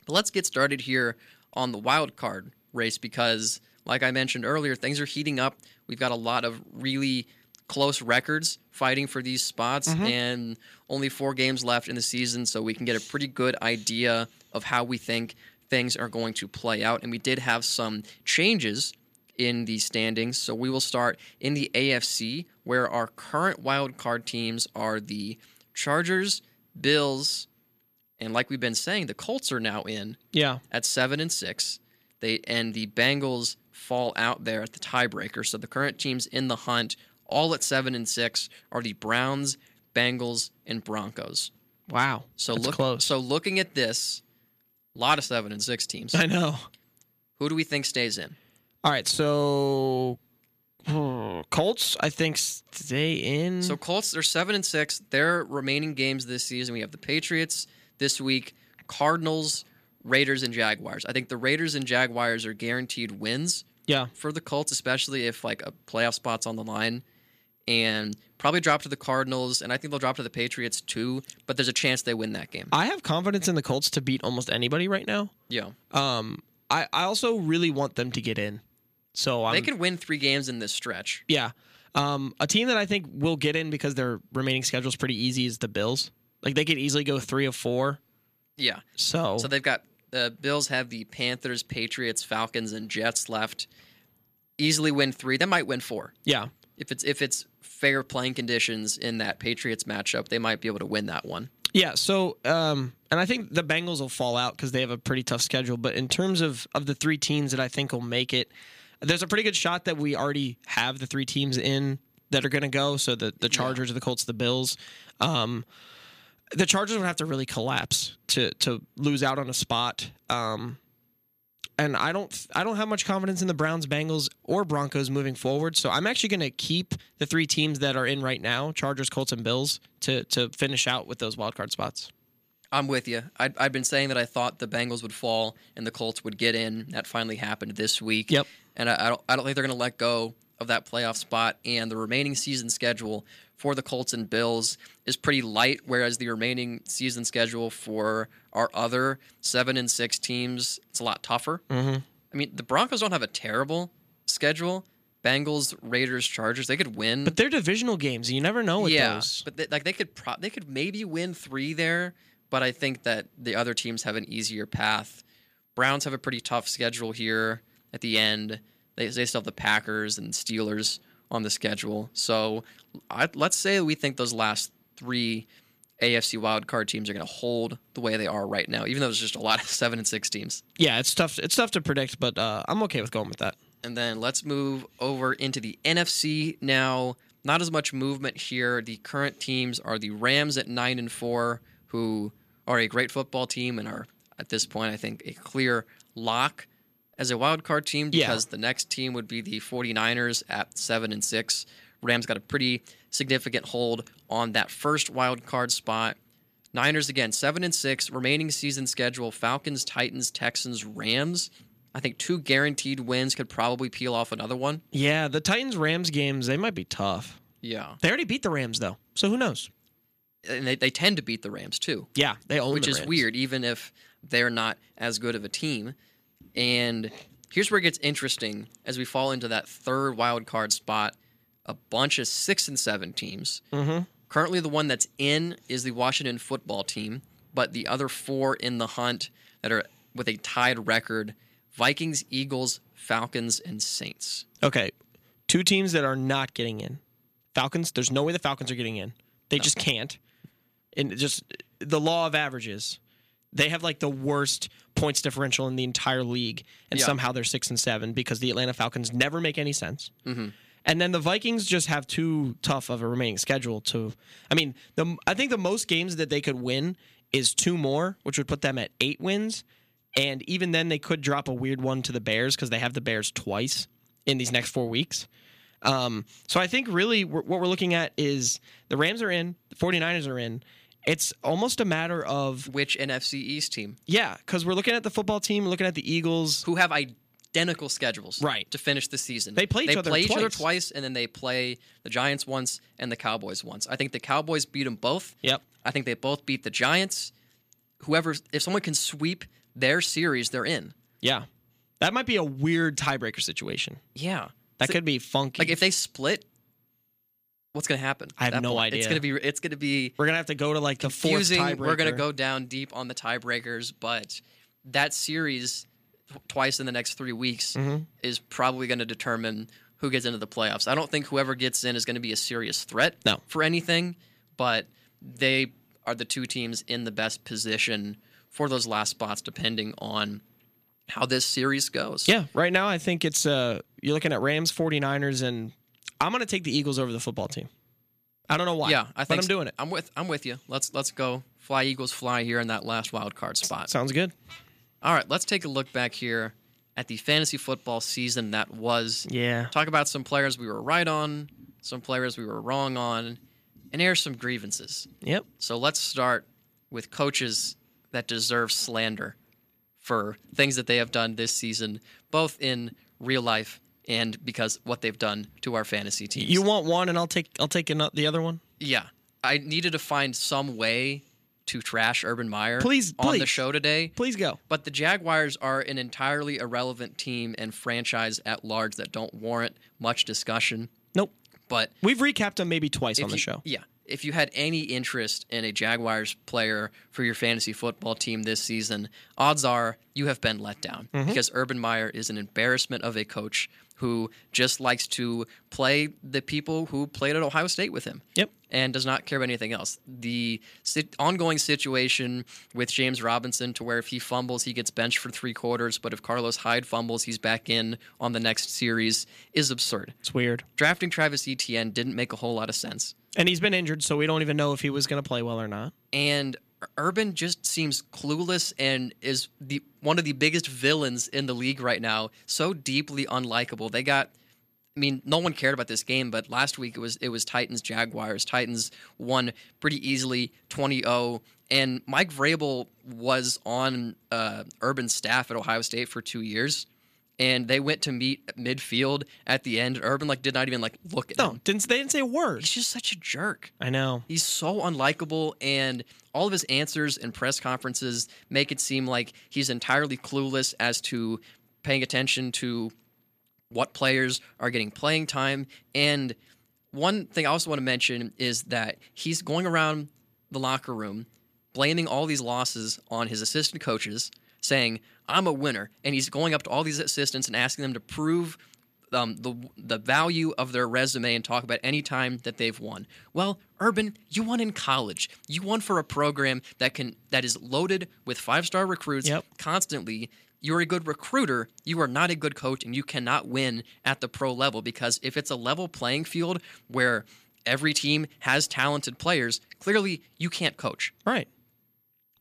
But let's get started here on the wild card race because, like I mentioned earlier, things are heating up. We've got a lot of really close records fighting for these spots, mm-hmm. and only four games left in the season, so we can get a pretty good idea of how we think things are going to play out. And we did have some changes in the standings, so we will start in the AFC, where our current wild card teams are the Chargers, Bills, and like we've been saying, the Colts are now in Yeah. at seven and six. They and the Bengals fall out there at the tiebreaker. So the current teams in the hunt, all at seven and six, are the Browns, Bengals, and Broncos. Wow. So look, close. so looking at this, a lot of seven and six teams. I know. Who do we think stays in? All right. So hmm, Colts, I think, stay in. So Colts, they're seven and six. Their remaining games this season, we have the Patriots this week, Cardinals, Raiders, and Jaguars. I think the Raiders and Jaguars are guaranteed wins. Yeah. for the Colts, especially if like a playoff spot's on the line, and probably drop to the Cardinals, and I think they'll drop to the Patriots too. But there's a chance they win that game. I have confidence in the Colts to beat almost anybody right now. Yeah, Um, I, I also really want them to get in. So I'm they can win three games in this stretch. Yeah. Um, a team that I think will get in because their remaining schedule is pretty easy is the Bills. Like they could easily go three of four. Yeah, So, so they've got the Bills have the Panthers, Patriots, Falcons, and Jets left. Easily win three. They might win four yeah. if it's if it's fair playing conditions in that Patriots matchup. They might be able to win that one. Yeah, so um, and I think the Bengals will fall out because they have a pretty tough schedule. But in terms of of the three teams that I think will make it, there's a pretty good shot that we already have the three teams in that are going to go. So the the Chargers, the Colts, the Bills. Um, the Chargers would have to really collapse to to lose out on a spot. Um, and I don't I don't have much confidence in the Browns, Bengals, or Broncos moving forward. So I'm actually going to keep the three teams that are in right now: Chargers, Colts, and Bills to to finish out with those wild card spots. I'm with you. i have been saying that I thought the Bengals would fall and the Colts would get in. That finally happened this week. Yep. And I, I don't I don't think they're going to let go of that playoff spot. And the remaining season schedule for the Colts and Bills is pretty light, whereas the remaining season schedule for our other seven and six teams it's a lot tougher. Mm-hmm. I mean, the Broncos don't have a terrible schedule. Bengals, Raiders, Chargers, they could win. But they're divisional games. You never know with yeah, those. but they, like they could pro- they could maybe win three there. But I think that the other teams have an easier path. Browns have a pretty tough schedule here at the end. They, they still have the Packers and Steelers on the schedule. So I, let's say we think those last three AFC wildcard teams are going to hold the way they are right now, even though there's just a lot of *laughs* seven and six teams. Yeah, it's tough. It's tough to predict, but uh, I'm okay with going with that. And then let's move over into the NFC now. Not as much movement here. The current teams are the Rams at nine and four, who are a great football team and are at this point, I think, a clear lock as a wild card team Yeah. because the next team would be the 49ers at 7 and 6. Rams got a pretty significant hold on that first wild card spot. Niners again, 7 and 6, remaining season schedule Falcons, Titans, Texans, Rams. I think two guaranteed wins could probably peel off another one. Yeah, the Titans Rams games they might be tough. Yeah. They already beat the Rams though, so who knows? And they, they tend to beat the Rams too. Yeah, they own which the is weird, even if they're not as good of a team. And here's where it gets interesting as we fall into that third wild card spot. A bunch of six and seven teams. Mm-hmm. Currently, the one that's in is the Washington football team, but the other four in the hunt that are with a tied record Vikings, Eagles, Falcons, and Saints. Okay, two teams that are not getting in. Falcons. There's no way the Falcons are getting in. They just can't. And just the law of averages. They have like the worst points differential in the entire league, and Yeah. somehow they're six and seven because the Atlanta Falcons never make any sense. Mhm. And then the Vikings just have too tough of a remaining schedule to. I mean, the I think the most games that they could win is two more, which would put them at eight wins. And even then, they could drop a weird one to the Bears because they have the Bears twice in these next four weeks. Um, so I think really we're, what we're looking at is the Rams are in, the 49ers are in. It's almost a matter of, Which NFC East team? yeah, because we're looking at the football team, looking at the Eagles. who have identical schedules Right. to finish the season. They play each they other play each other twice. twice, and then they play the Giants once and the Cowboys once. I think the Cowboys beat them both. Yep. I think they both beat the Giants. Whoever, if someone can sweep their series, they're in. Yeah. That might be a weird tiebreaker situation. Yeah, That So- could be funky. like if they split, what's going to happen? I have no point? It's going to be. It's going to be we're gonna have to go to like the fourth confusing. tiebreaker. We're going to go down deep on the tiebreakers, but that series twice in the next three weeks Mm-hmm. is probably going to determine who gets into the playoffs. I don't think whoever gets in is going to be a serious threat No. for anything, but they are the two teams in the best position for those last spots, depending on how this series goes. Yeah, right now I think it's uh you're looking at Rams, 49ers, and I'm gonna take the Eagles over the football team. I don't know why. yeah, I but think I'm doing it. I'm with. I'm with you. Let's let's go. Fly Eagles, fly here in that last wild card spot. Sounds good. All right, let's take a look back here at the fantasy football season that was. Yeah. Talk about some players we were right on, some players we were wrong on, and air some grievances. Yep. So let's start with coaches that deserve slander for things that they have done this season, both in real life and because what they've done to our fantasy teams. You want one, and I'll take I'll take ano- the other one. yeah, I needed to find some way to trash Urban Meyer Please- on the show today. Please go. But the Jaguars are an entirely irrelevant team and franchise at large that don't warrant much discussion. Nope. But We've recapped them maybe twice on the you- show. Yeah. if you had any interest in a Jaguars player for your fantasy football team this season, odds are you have been let down Mm-hmm. because Urban Meyer is an embarrassment of a coach who just likes to play the people who played at Ohio State with him Yep. and does not care about anything else. The sit- ongoing situation with James Robinson, to where if he fumbles, he gets benched for three quarters, but if Carlos Hyde fumbles, he's back in on the next series, is absurd. It's weird. Drafting Travis Etienne didn't make a whole lot of sense. And he's been injured, so we don't even know if he was going to play well or not. and Urban just seems clueless and is the one of the biggest villains in the league right now. So deeply unlikable. They got I mean, no one cared about this game, but last week it was it was Titans Jaguars. Titans won pretty easily 20-0 and Mike Vrabel was on uh, Urban's staff at Ohio State for 2 years. And they went to meet midfield at the end. Urban like did not even like look at No, him. didn't they didn't say a word. He's just such a jerk. I know. He's so unlikable, and all of his answers and press conferences make it seem like he's entirely clueless as to paying attention to what players are getting playing time. And one thing I also want to mention is that he's going around the locker room blaming all these losses on his assistant coaches, saying, I'm a winner. And he's going up to all these assistants and asking them to prove um, the the value of their resume and talk about any time that they've won. Well, Urban, you won in college. You won for a program that can that is loaded with five star recruits Yep. constantly. You're a good recruiter. You are not a good coach, and you cannot win at the pro level because if it's a level playing field where every team has talented players, clearly you can't coach. Right.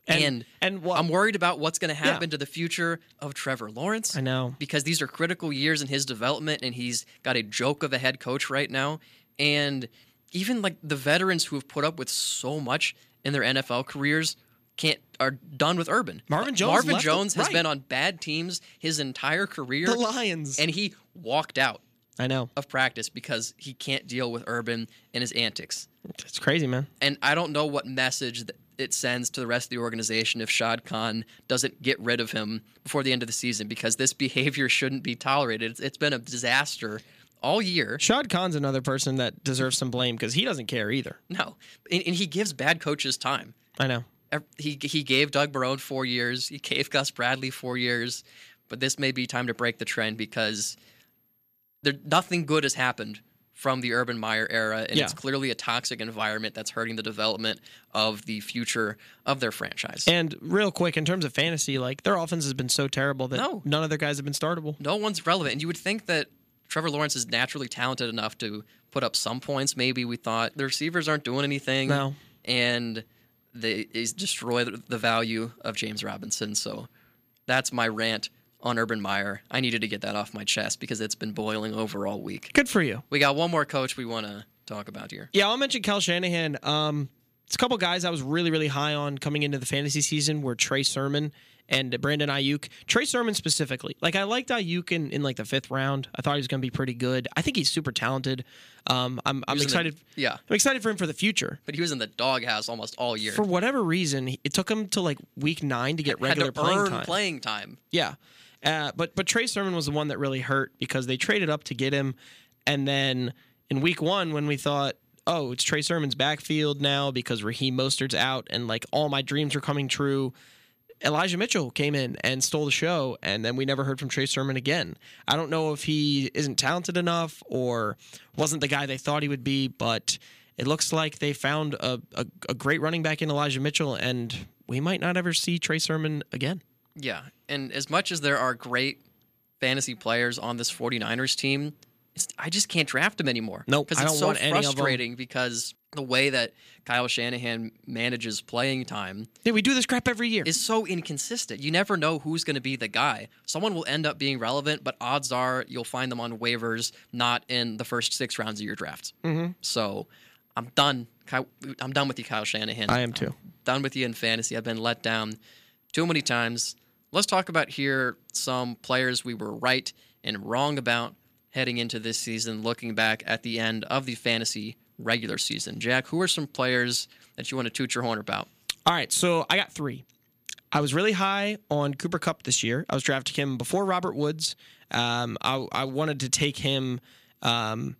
And, and what I'm worried about what's going to happen to the future of Trevor Lawrence I know. because these are critical years in his development and he's got a joke of a head coach right now and even like the veterans who have put up with so much in their NFL careers can't are done with Urban. Marvin Jones Marvin Jones has right. been on bad teams his entire career The Lions. and he walked out I know. of practice because he can't deal with Urban and his antics. It's crazy, man. And I don't know what message that it sends to the rest of the organization if Shad Khan doesn't get rid of him before the end of the season because this behavior shouldn't be tolerated. It's, it's been a disaster all year. Shad Khan's another person that deserves some blame because he doesn't care either. No, and, and he gives bad coaches time. I know. He he gave Doug Marrone four years. He gave Gus Bradley four years, but this may be time to break the trend because there nothing good has happened from the Urban Meyer era, and it's clearly a toxic environment that's hurting the development of the future of their franchise. And real quick, in terms of fantasy, like their offense has been so terrible that No. none of their guys have been startable. no one's relevant. And you would think that Trevor Lawrence is naturally talented enough to put up some points. Maybe we thought the receivers aren't doing anything. No. And they he's destroyed the value of James Robinson. So that's my rant on Urban Meyer. I needed to get that off my chest because it's been boiling over all week. Good for you. We got one more coach we want to talk about here. Yeah, I'll mention Kyle Shanahan. Um, it's a couple guys I was really, really high on coming into the fantasy season were Trey Sermon and Brandon Aiyuk. Trey Sermon specifically. Like I liked Ayuk in, in like the fifth round. I thought he was going to be pretty good. I think he's super talented. Um, I'm, I'm in the- excited. yeah. I'm excited for him for the future. But he was in the doghouse almost all year. For whatever reason, it took him to like week nine to get regular to playing time. playing time. Yeah. Uh, but but Trey Sermon was the one that really hurt because they traded up to get him, and then in week one when we thought, oh, it's Trey Sermon's backfield now because Raheem Mostert's out and like all my dreams are coming true. Elijah Mitchell came in and stole the show, and then we never heard from Trey Sermon again. I don't know if he isn't talented enough or wasn't the guy they thought he would be, but it looks like they found a, a, a great running back in Elijah Mitchell, and we might not ever see Trey Sermon again. Yeah. And as much as there are great fantasy players on this 49ers team, it's, I just can't draft them anymore. Nope, Because it's so want any of 'em. frustrating because the way that Kyle Shanahan manages playing time Yeah, we do this crap every year. is so inconsistent. You never know who's going to be the guy. Someone will end up being relevant, but odds are you'll find them on waivers, not in the first six rounds of your draft. Mm-hmm. So I'm done. I'm done with you, Kyle Shanahan. I am too. done with you in fantasy. I've been let down too many times. Let's talk about here some players we were right and wrong about heading into this season, looking back at the end of the fantasy regular season. Jack, who are some players that you want to toot your horn about? All right, so I got three. I was really high on Cooper Kupp this year. I was drafting him before Robert Woods. Um, I, I wanted to take him um,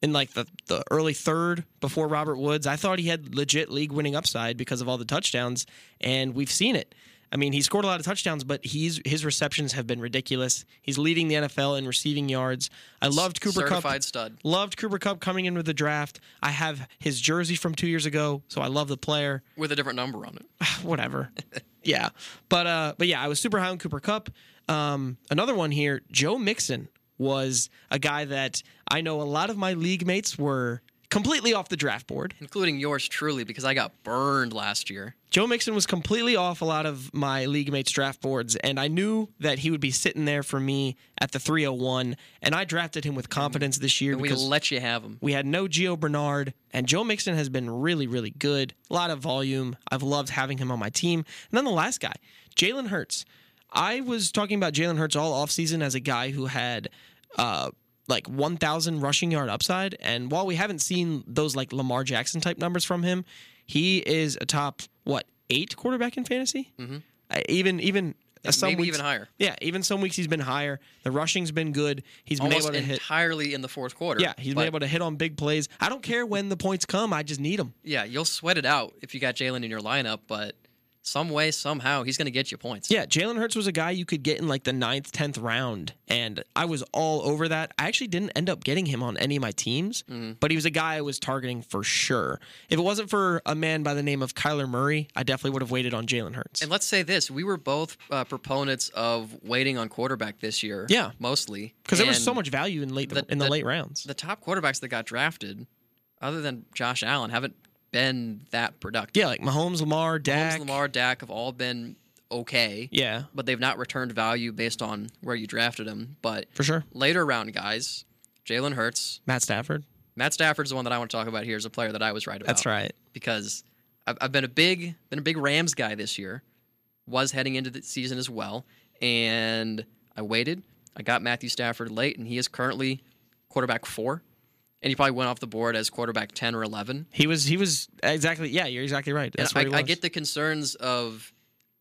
in like the, the early third before Robert Woods. I thought he had legit league winning upside because of all the touchdowns, and we've seen it. I mean, he scored a lot of touchdowns, but he's his receptions have been ridiculous. He's leading the NFL in receiving yards. I loved Cooper Certified Kupp. stud. Loved Cooper Kupp coming in with the draft. I have his jersey from two years ago, so I love the player. with a different number on it. *sighs* Whatever. *laughs* yeah, but uh, but yeah, I was super high on Cooper Kupp. Um, another one here, Joe Mixon was a guy that I know a lot of my league mates were completely off the draft board. including yours truly, because I got burned last year. Joe Mixon was completely off a lot of my league mates' draft boards, and I knew that he would be sitting there for me at the 301, and I drafted him with confidence this year And we let you have him. we had no Gio Bernard, and Joe Mixon has been really, really good. A lot of volume. I've loved having him on my team. And then the last guy, Jalen Hurts. I was talking about Jalen Hurts all offseason as a guy who had uh, like 1,000 rushing yard upside. And while we haven't seen those like Lamar Jackson type numbers from him, he is a top, what, eight quarterback in fantasy? Mm-hmm. even, even. uh, some maybe weeks, even higher. Yeah, even some weeks he's been higher. The rushing's been good. He's been Almost able to hit. entirely in the fourth quarter. Yeah, he's been able to hit on big plays. I don't care when the points come. I just need them. Yeah, you'll sweat it out if you got Jalen in your lineup, but some way, somehow, he's going to get you points. Yeah, Jalen Hurts was a guy you could get in like the ninth, tenth round, and I was all over that. I actually didn't end up getting him on any of my teams, but he was a guy I was targeting for sure. If it wasn't for a man by the name of Kyler Murray, I definitely would have waited on Jalen Hurts. And let's say this: we were both uh, proponents of waiting on quarterback this year. Yeah. mostly Because there was so much value in late the- in the, the- late rounds. The top quarterbacks that got drafted, other than Josh Allen, haven't been that productive. yeah, like Mahomes, Lamar, Dak. Mahomes, Lamar, Dak have all been okay. Yeah, but they've not returned value based on where you drafted them. But for sure. later round guys, Jalen Hurts, Matt Stafford. Matt Stafford's the one that I want to talk about here as a player that I was right about. That's right. Because I've, I've been a big been a big Rams guy this year. Was heading into the season as well, and I waited. I got Matthew Stafford late, and he is currently quarterback four, and he probably went off the board as quarterback ten or eleven. He was he was exactly yeah. You're exactly right. That's And I. I get the concerns of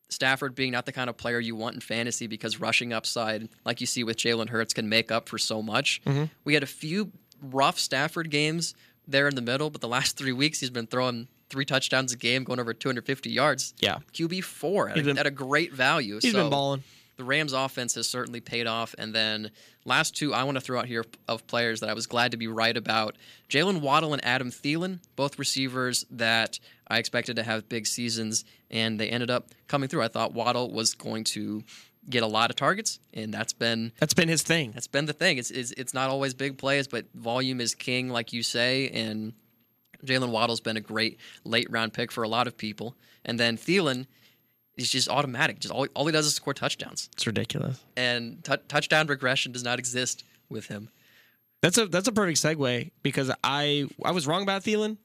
Stafford being not the kind of player you want in fantasy because rushing upside, like you see with Jalen Hurts, can make up for so much. Mm-hmm. We had a few rough Stafford games there in the middle, but the last three weeks he's been throwing three touchdowns a game, going over 250 yards. Yeah. QB four at, He's a, at a great value. He's so been balling. The Rams offense has certainly paid off. And then last two I want to throw out here of players that I was glad to be right about. Jaylen Waddle and Adam Thielen, both receivers that I expected to have big seasons, and they ended up coming through. I thought Waddle was going to get a lot of targets, and that's been That's been his thing. that's been the thing. It's, it's it's not always big plays, but volume is king, like you say. And Jaylen Waddle's been a great late round pick for a lot of people. And then Thielen is just automatic. Just all, all he does is score touchdowns, It's ridiculous. and t- touchdown regression does not exist with him. That's a that's a perfect segue because I I was wrong about Thielen,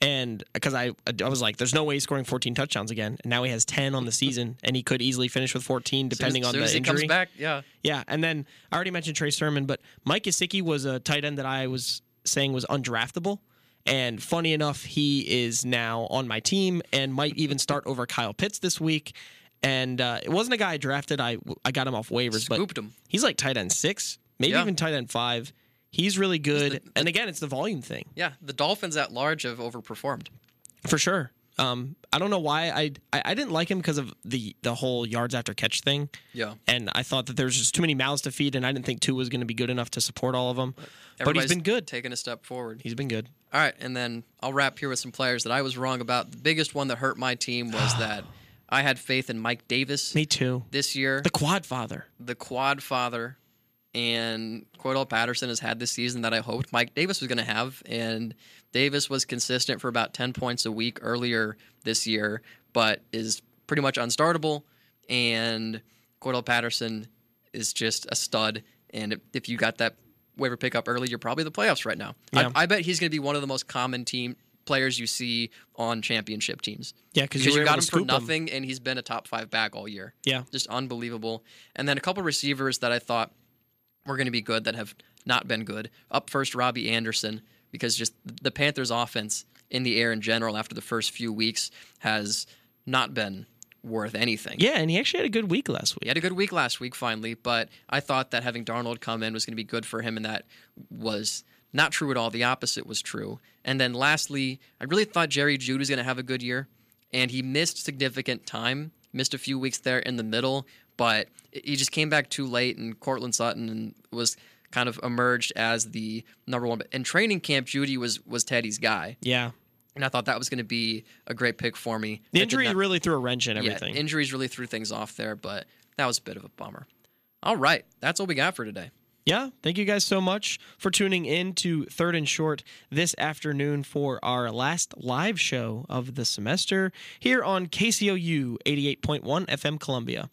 and because I I was like, there's no way he's scoring 14 touchdowns again, and now he has 10 on the season, and he could easily finish with 14 depending soon as, on soon the as he injury. comes back, yeah. Yeah, and then I already mentioned Trey Sermon, but Mike Gesicki was a tight end that I was saying was undraftable. And funny enough, he is now on my team and might even start over Kyle Pitts this week. And uh, it wasn't a guy I drafted. I I got him off waivers, but Scooped him. he's like tight end six, maybe Yeah. even tight end five. He's really good. the- and again, it's the volume thing Yeah, the Dolphins at large have overperformed. for sure. Um, I don't know why I, I I didn't like him because of the the whole yards after catch thing. Yeah. and I thought that there was just too many mouths to feed, and I didn't think two was going to be good enough to support all of them. But he's been good. Taking a step forward. He's been good. All right, and then I'll wrap here with some players that I was wrong about. The biggest one that hurt my team was *sighs* that I had faith in Mike Davis Me too. this year. The quad father. the quad father and Cordarrelle Patterson has had this season that I hoped Mike Davis was going to have. And Davis was consistent for about 10 points a week earlier this year, but is pretty much unstartable. And Cordarrelle Patterson is just a stud. And if- if you got that waiver pickup early, you're probably the playoffs right now. Yeah. I, I bet he's going to be one of the most common team players you see on championship teams. Yeah, because you, you got him for scoop him. nothing, and he's been a top five back all year. Yeah. Just unbelievable. And then a couple receivers that I thought were going to be good that have not been good. Up first, Robbie Anderson, because just the Panthers' offense in the air in general after the first few weeks has not been worth anything. Yeah, and he actually had a good week last week. He had a good week last week finally, but I thought that having Darnold come in was going to be good for him, and that was Not true at all. The opposite was true. And then lastly, I really thought Jerry Jeudy was going to have a good year, and he missed significant time, missed a few weeks there in the middle, but he just came back too late, and Courtland Sutton and was kind of emerged as the number one. In training camp, Jeudy was was Teddy's guy, Yeah. And I thought that was going to be a great pick for me. The injury not- really threw a wrench in yeah, everything. injuries really threw things off there, but that was a bit of a bummer. All right, that's all we got for today. Yeah, thank you guys so much for tuning in to Third and Short this afternoon for our last live show of the semester here on KCOU 88.1 FM Columbia.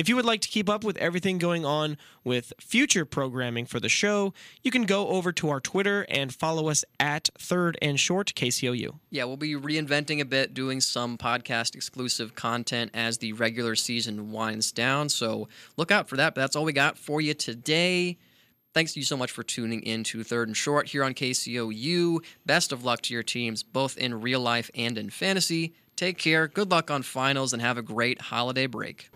If you would like to keep up with everything going on with future programming for the show, you can go over to our Twitter and follow us at Third and Short KCOU. Yeah, we'll be reinventing a bit, doing some podcast exclusive content as the regular season winds down. So look out for that. But that's all we got for you today. Thanks to you so much for tuning in to Third and Short here on KCOU. Best of luck to your teams, both in real life and in fantasy. Take care, good luck on finals, and have a great holiday break.